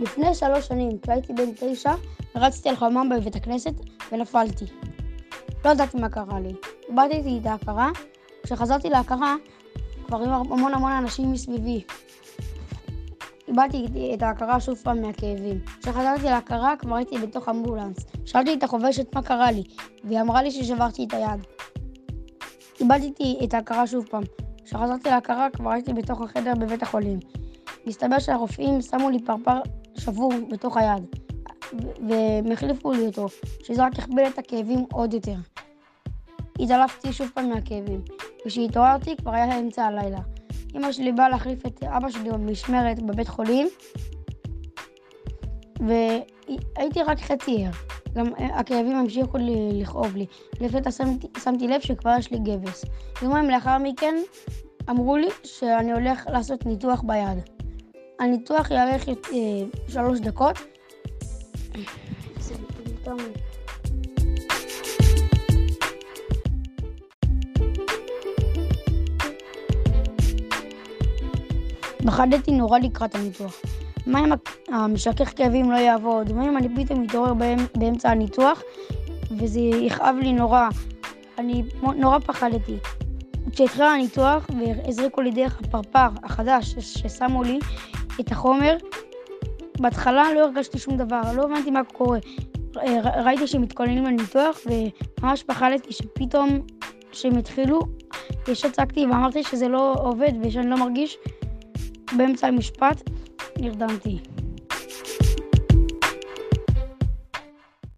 לפני שלוש שנים, כשהייתי בן תשע, רצתי על חמם בבית הכנסת ונפלתי. לא ידעתי מה קרה לי. איבדתי את ההכרה, כשחזרתי להכרה, כבר היו המון המון אנשים מסביבי. איבדתי את ההכרה שוב פעם מהכאבים. כשחזרתי להכרה כבר הייתי בתוך אמבולנס. שאלתי את החובשת מה קרה לי, והיא אמרה לי ששברתי את היד. איבדתי את ההכרה שוב פעם. כשחזרתי להכרה כבר הייתי בתוך החדר בבית החולים. מסתבר שהרופאים שמו לי פרפר שבור בתוך היד, והם החליפו לי אותו, שזה רק הכביד את הכאבים עוד יותר. התעלפתי שוב פעם מהכאבים. כשהתעוררתי כבר היה אמצע הלילה. אמא שלי באה להחליף את אבא שלי במשמרת בבית חולים, והייתי רק חצי ער. גם הכאבים המשיכו לכאוב לי. לפתע שמתי, שמתי לב שכבר יש לי גבס. יומיים לאחר מכן אמרו לי שאני הולך לעשות ניתוח ביד. הניתוח יארך אה, שלוש דקות. פחדתי נורא לקראת הניתוח. מה אם המשכך כאבים לא יעבוד? מה אם אני פתאום מתעורר באמצע הניתוח וזה יכאב לי נורא? אני נורא פחדתי. כשהתחיל הניתוח והזריקו לי דרך הפרפר החדש ששמו לי את החומר, בהתחלה לא הרגשתי שום דבר, לא הבנתי מה קורה. ראיתי שהם מתכוננים לניתוח וממש פחדתי שפתאום כשהם התחילו, ישר צעקתי ואמרתי שזה לא עובד ושאני לא מרגיש באמצע המשפט נרדמתי.